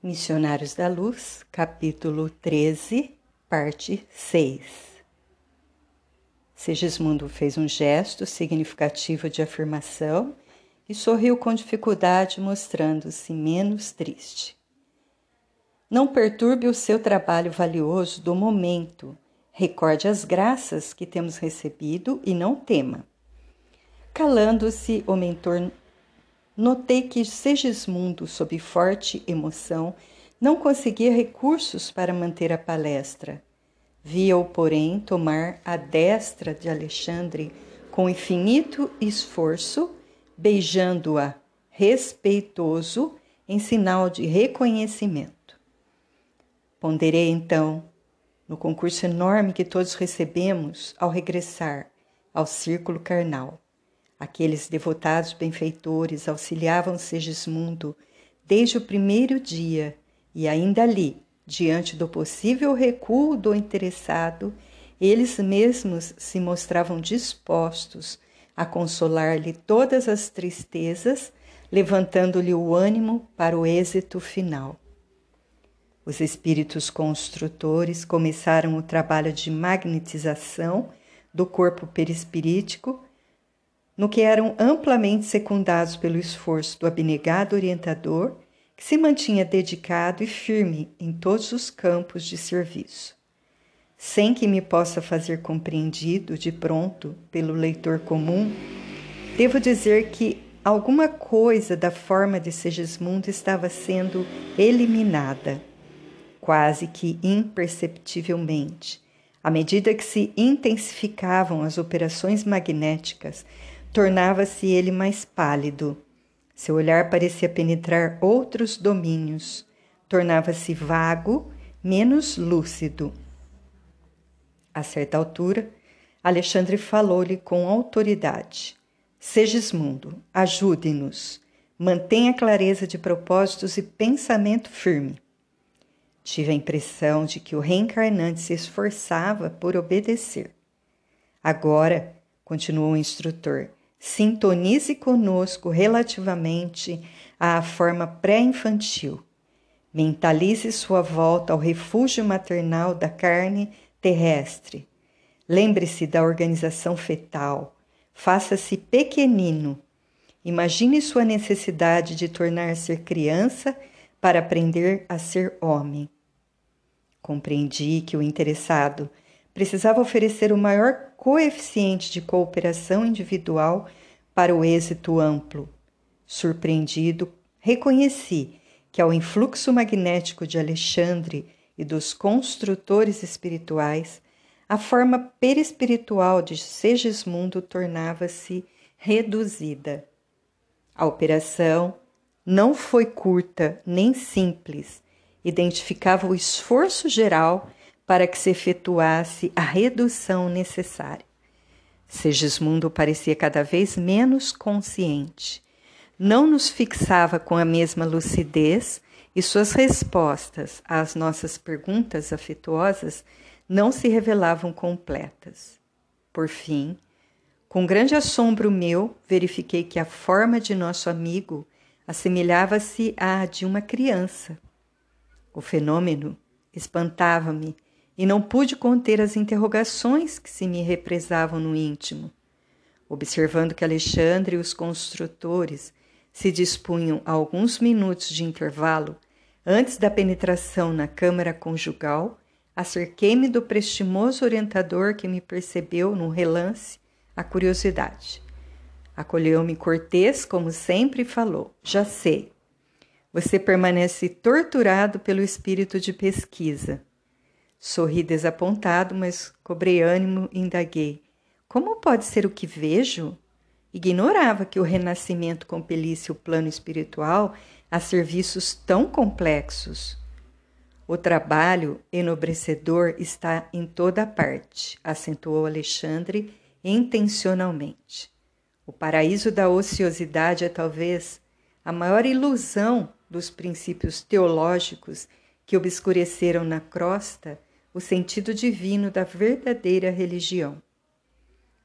Missionários da Luz, capítulo 13, parte 6. Segismundo fez um gesto significativo de afirmação e sorriu com dificuldade, mostrando-se menos triste. Não perturbe o seu trabalho valioso do momento. Recorde as graças que temos recebido e não tema. Calando-se, o mentor Notei que Segismundo, sob forte emoção, não conseguia recursos para manter a palestra. Via-o, porém, tomar a destra de Alexandre com infinito esforço, beijando-a respeitoso em sinal de reconhecimento. Ponderei então no concurso enorme que todos recebemos ao regressar ao círculo carnal. Aqueles devotados benfeitores auxiliavam Segismundo desde o primeiro dia e ainda ali, diante do possível recuo do interessado, eles mesmos se mostravam dispostos a consolar-lhe todas as tristezas, levantando-lhe o ânimo para o êxito final. Os espíritos construtores começaram o trabalho de magnetização do corpo perispirítico no que eram amplamente secundados pelo esforço do abnegado orientador, que se mantinha dedicado e firme em todos os campos de serviço. Sem que me possa fazer compreendido de pronto pelo leitor comum, devo dizer que alguma coisa da forma de Segismundo estava sendo eliminada, quase que imperceptivelmente, à medida que se intensificavam as operações magnéticas tornava-se ele mais pálido. Seu olhar parecia penetrar outros domínios. Tornava-se vago, menos lúcido. A certa altura, Alexandre falou-lhe com autoridade: Segismundo, ajude-nos. Mantenha clareza de propósitos e pensamento firme. Tive a impressão de que o reencarnante se esforçava por obedecer. Agora, continuou o instrutor, sintonize conosco relativamente à forma pré-infantil. Mentalize sua volta ao refúgio maternal da carne terrestre. Lembre-se da organização fetal. Faça-se pequenino. Imagine sua necessidade de tornar-se criança para aprender a ser homem. Compreendi que o interessado precisava oferecer o maior coeficiente de cooperação individual para o êxito amplo. Surpreendido, reconheci que ao influxo magnético de Alexandre e dos construtores espirituais, a forma perispiritual de Segismundo tornava-se reduzida. A operação não foi curta nem simples, identificava o esforço geral para que se efetuasse a redução necessária. Segismundo parecia cada vez menos consciente. Não nos fixava com a mesma lucidez e suas respostas às nossas perguntas afetuosas não se revelavam completas. Por fim, com grande assombro meu, verifiquei que a forma de nosso amigo assemelhava-se à de uma criança. O fenômeno espantava-me e não pude conter as interrogações que se me represavam no íntimo. Observando que Alexandre e os construtores se dispunham a alguns minutos de intervalo antes da penetração na câmara conjugal, acerquei-me do prestimoso orientador que me percebeu num relance a curiosidade. Acolheu-me cortês, como sempre falou: Já sei. Você permanece torturado pelo espírito de pesquisa. Sorri desapontado, mas cobrei ânimo e indaguei. Como pode ser o que vejo? Ignorava que o renascimento compelisse o plano espiritual a serviços tão complexos. O trabalho enobrecedor está em toda parte, acentuou Alexandre intencionalmente. O paraíso da ociosidade é talvez a maior ilusão dos princípios teológicos que obscureceram na crosta o sentido divino da verdadeira religião.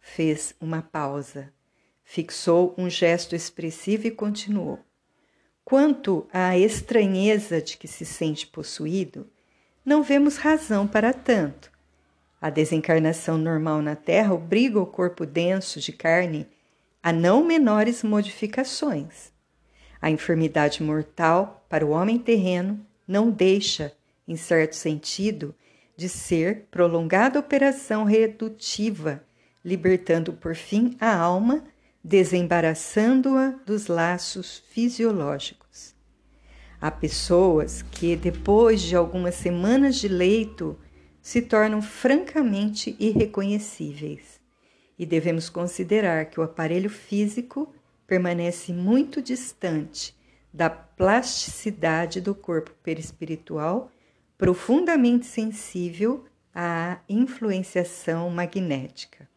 Fez uma pausa, fixou um gesto expressivo e continuou. Quanto à estranheza de que se sente possuído, não vemos razão para tanto. A desencarnação normal na Terra obriga o corpo denso de carne a não menores modificações. A enfermidade mortal para o homem terreno não deixa, em certo sentido, de ser prolongada operação redutiva, libertando por fim a alma, desembaraçando-a dos laços fisiológicos. Há pessoas que, depois de algumas semanas de leito, se tornam francamente irreconhecíveis, e devemos considerar que o aparelho físico permanece muito distante da plasticidade do corpo perispiritual profundamente sensível à influenciação magnética.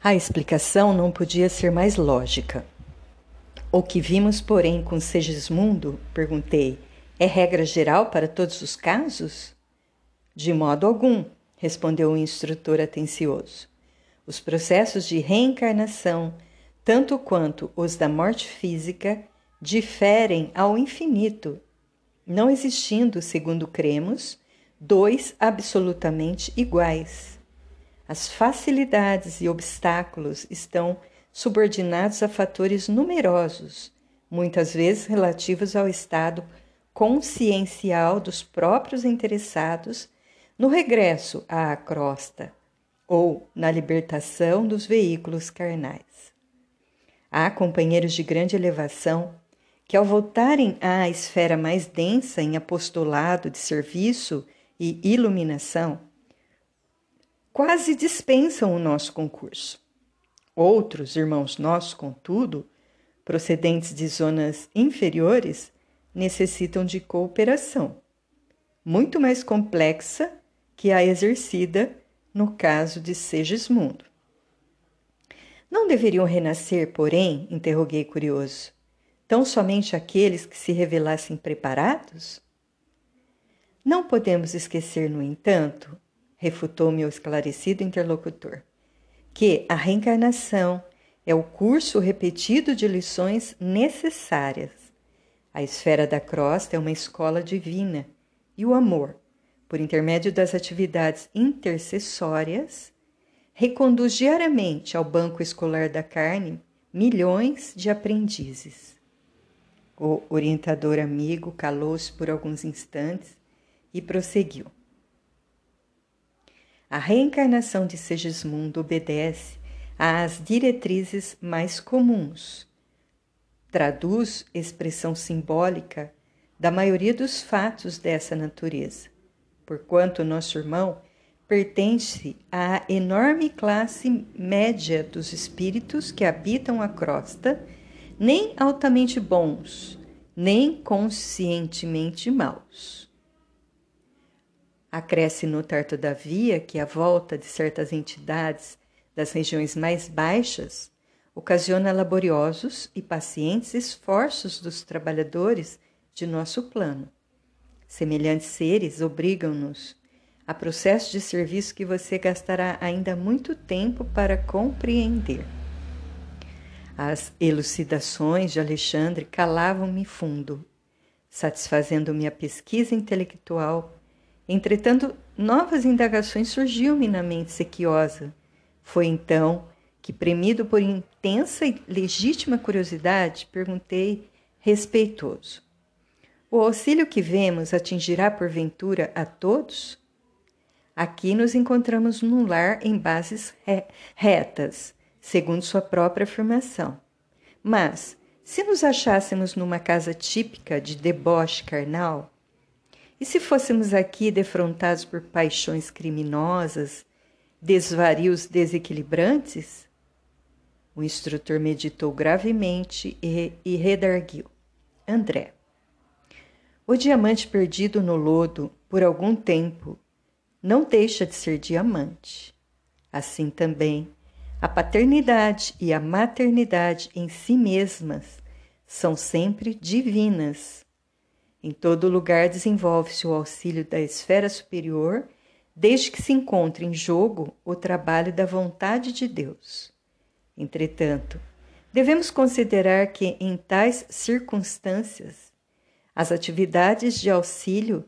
A explicação não podia ser mais lógica. O que vimos, porém, com Segismundo, perguntei, é regra geral para todos os casos? De modo algum, respondeu o instrutor atencioso. Os processos de reencarnação, tanto quanto os da morte física, diferem ao infinito não existindo, segundo cremos, dois absolutamente iguais. As facilidades e obstáculos estão subordinados a fatores numerosos, muitas vezes relativos ao estado consciencial dos próprios interessados no regresso à crosta ou na libertação dos veículos carnais. Há companheiros de grande elevação que, ao voltarem à esfera mais densa em apostolado de serviço e iluminação, quase dispensam o nosso concurso. Outros irmãos nossos, contudo, procedentes de zonas inferiores, necessitam de cooperação, muito mais complexa que a exercida no caso de Segismundo. Não deveriam renascer, porém? interroguei curioso tão somente aqueles que se revelassem preparados? Não podemos esquecer, no entanto, refutou meu esclarecido interlocutor, que a reencarnação é o curso repetido de lições necessárias. A esfera da crosta é uma escola divina e o amor, por intermédio das atividades intercessórias, reconduz diariamente ao banco escolar da carne milhões de aprendizes. O orientador amigo calou-se por alguns instantes e prosseguiu. A reencarnação de Segismundo obedece às diretrizes mais comuns. Traduz expressão simbólica da maioria dos fatos dessa natureza, porquanto nosso irmão pertence à enorme classe média dos espíritos que habitam a crosta nem altamente bons, nem conscientemente maus. Acresce notar, todavia, que a volta de certas entidades das regiões mais baixas ocasiona laboriosos e pacientes esforços dos trabalhadores de nosso plano. Semelhantes seres obrigam-nos a processo de serviço que você gastará ainda muito tempo para compreender. As elucidações de Alexandre calavam-me fundo, satisfazendo minha pesquisa intelectual. Entretanto, novas indagações surgiam-me na mente sequiosa. Foi então que, premido por intensa e legítima curiosidade, perguntei respeitoso: O auxílio que vemos atingirá porventura a todos? Aqui nos encontramos num lar em bases retas segundo sua própria afirmação. Mas, se nos achássemos numa casa típica de deboche carnal, e se fôssemos aqui defrontados por paixões criminosas, desvarios desequilibrantes? O instrutor meditou gravemente e, e redarguiu. André. O diamante perdido no lodo por algum tempo não deixa de ser diamante. Assim também, a paternidade e a maternidade em si mesmas são sempre divinas. Em todo lugar desenvolve-se o auxílio da esfera superior, desde que se encontre em jogo o trabalho da vontade de Deus. Entretanto, Devemos considerar que, em tais circunstâncias, as atividades de auxílio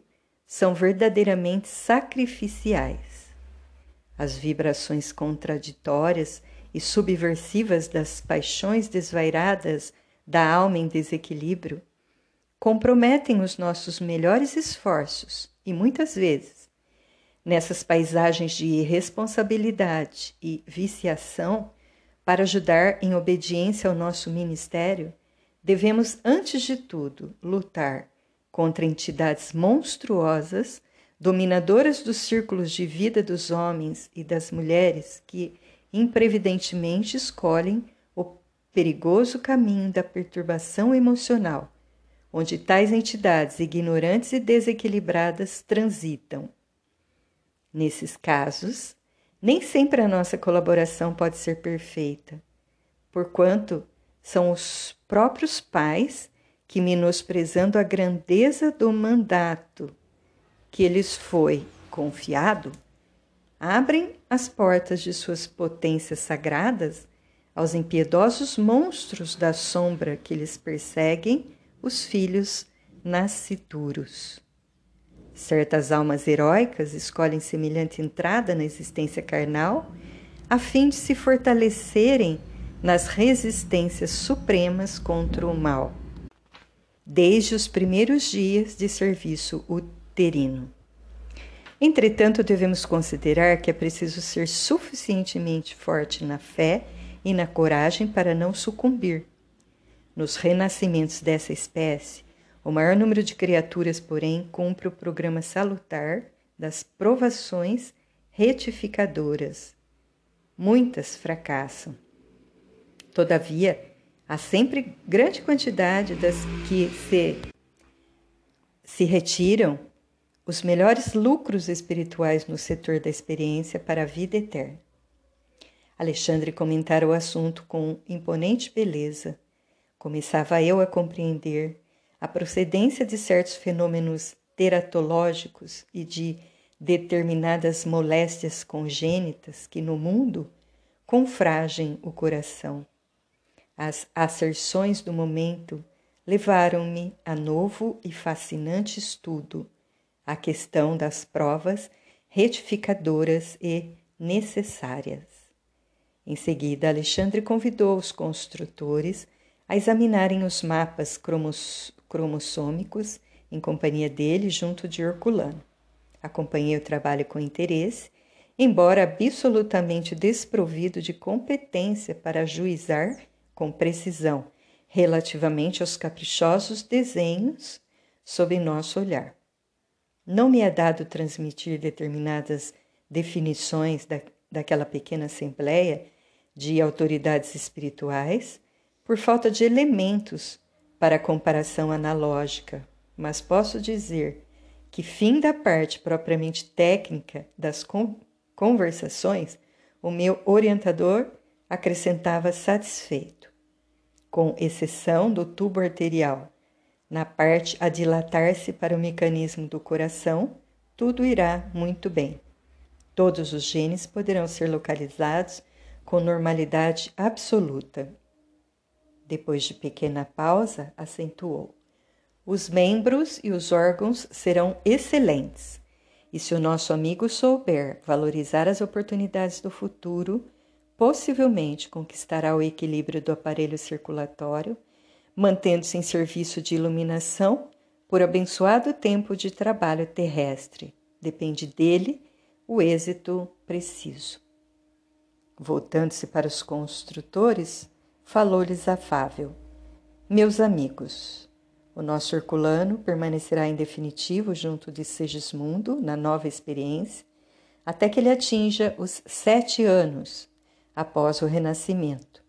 são verdadeiramente sacrificiais. As vibrações contraditórias e subversivas das paixões desvairadas da alma em desequilíbrio comprometem os nossos melhores esforços e muitas vezes, nessas paisagens de irresponsabilidade e viciação, para ajudar em obediência ao nosso ministério, devemos, antes de tudo, lutar contra entidades monstruosas, dominadoras dos círculos de vida dos homens e das mulheres que imprevidentemente escolhem o perigoso caminho da perturbação emocional, onde tais entidades ignorantes e desequilibradas transitam. Nesses casos, nem sempre a nossa colaboração pode ser perfeita, porquanto são os próprios pais que, menosprezando a grandeza do mandato que lhes foi confiado, abrem as portas de suas potências sagradas aos impiedosos monstros da sombra que lhes perseguem os filhos nascituros. Certas almas heróicas escolhem semelhante entrada na existência carnal a fim de se fortalecerem nas resistências supremas contra o mal, desde os primeiros dias de serviço Entretanto, devemos considerar que é preciso ser suficientemente forte na fé e na coragem para não sucumbir. Nos renascimentos dessa espécie, o maior número de criaturas, porém, cumpre o programa salutar das provações retificadoras. Muitas fracassam. Todavia, há sempre grande quantidade das que se, se retiram os melhores lucros espirituais no setor da experiência para a vida eterna. Alexandre comentara o assunto com imponente beleza. Começava eu a compreender a procedência de certos fenômenos teratológicos e de determinadas moléstias congênitas que no mundo confragem o coração. As asserções do momento levaram-me a novo e fascinante estudo a questão das provas retificadoras e necessárias. Em seguida, Alexandre convidou os construtores a examinarem os mapas cromos, cromossômicos em companhia dele junto de Herculano. Acompanhei o trabalho com interesse, embora absolutamente desprovido de competência para juizar com precisão relativamente aos caprichosos desenhos sob nosso olhar. Não me é dado transmitir determinadas definições da, daquela pequena assembleia de autoridades espirituais por falta de elementos para comparação analógica, mas posso dizer que, fim da parte propriamente técnica das conversações, o meu orientador acrescentava satisfeito, com exceção do tubo arterial na parte a dilatar-se para o mecanismo do coração, tudo irá muito bem. Todos os genes poderão ser localizados com normalidade absoluta. Depois de pequena pausa, acentuou: Os membros e os órgãos serão excelentes. E se o nosso amigo souber valorizar as oportunidades do futuro, possivelmente conquistará o equilíbrio do aparelho circulatório mantendo-se em serviço de iluminação por abençoado tempo de trabalho terrestre. Depende dele o êxito preciso. Voltando-se para os construtores, falou-lhes afável: Meus amigos, o nosso Herculano permanecerá em definitivo junto de Segismundo na nova experiência, até que ele atinja os sete anos após o renascimento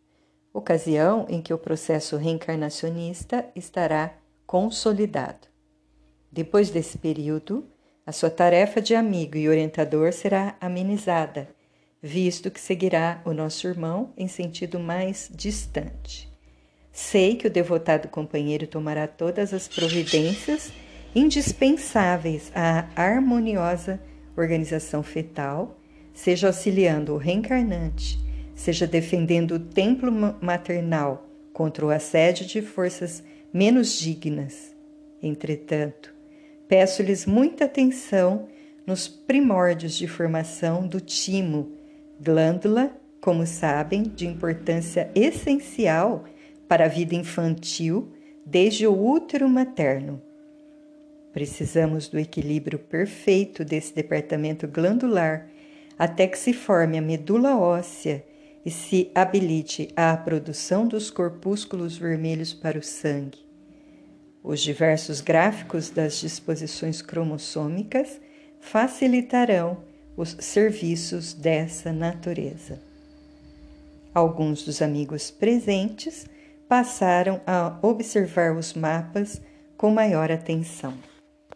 ocasião em que o processo reencarnacionista estará consolidado. Depois desse período, a sua tarefa de amigo e orientador será amenizada, visto que seguirá o nosso irmão em sentido mais distante. Sei que o devotado companheiro tomará todas as providências indispensáveis à harmoniosa organização fetal, seja auxiliando o reencarnante seja defendendo o templo maternal contra o assédio de forças menos dignas. Entretanto, peço-lhes muita atenção nos primórdios de formação do timo, glândula, como sabem, de importância essencial para a vida infantil desde o útero materno. Precisamos do equilíbrio perfeito desse departamento glandular até que se forme a medula óssea e se habilite à produção dos corpúsculos vermelhos para o sangue. Os diversos gráficos das disposições cromossômicas facilitarão os serviços dessa natureza. Alguns dos amigos presentes passaram a observar os mapas com maior atenção.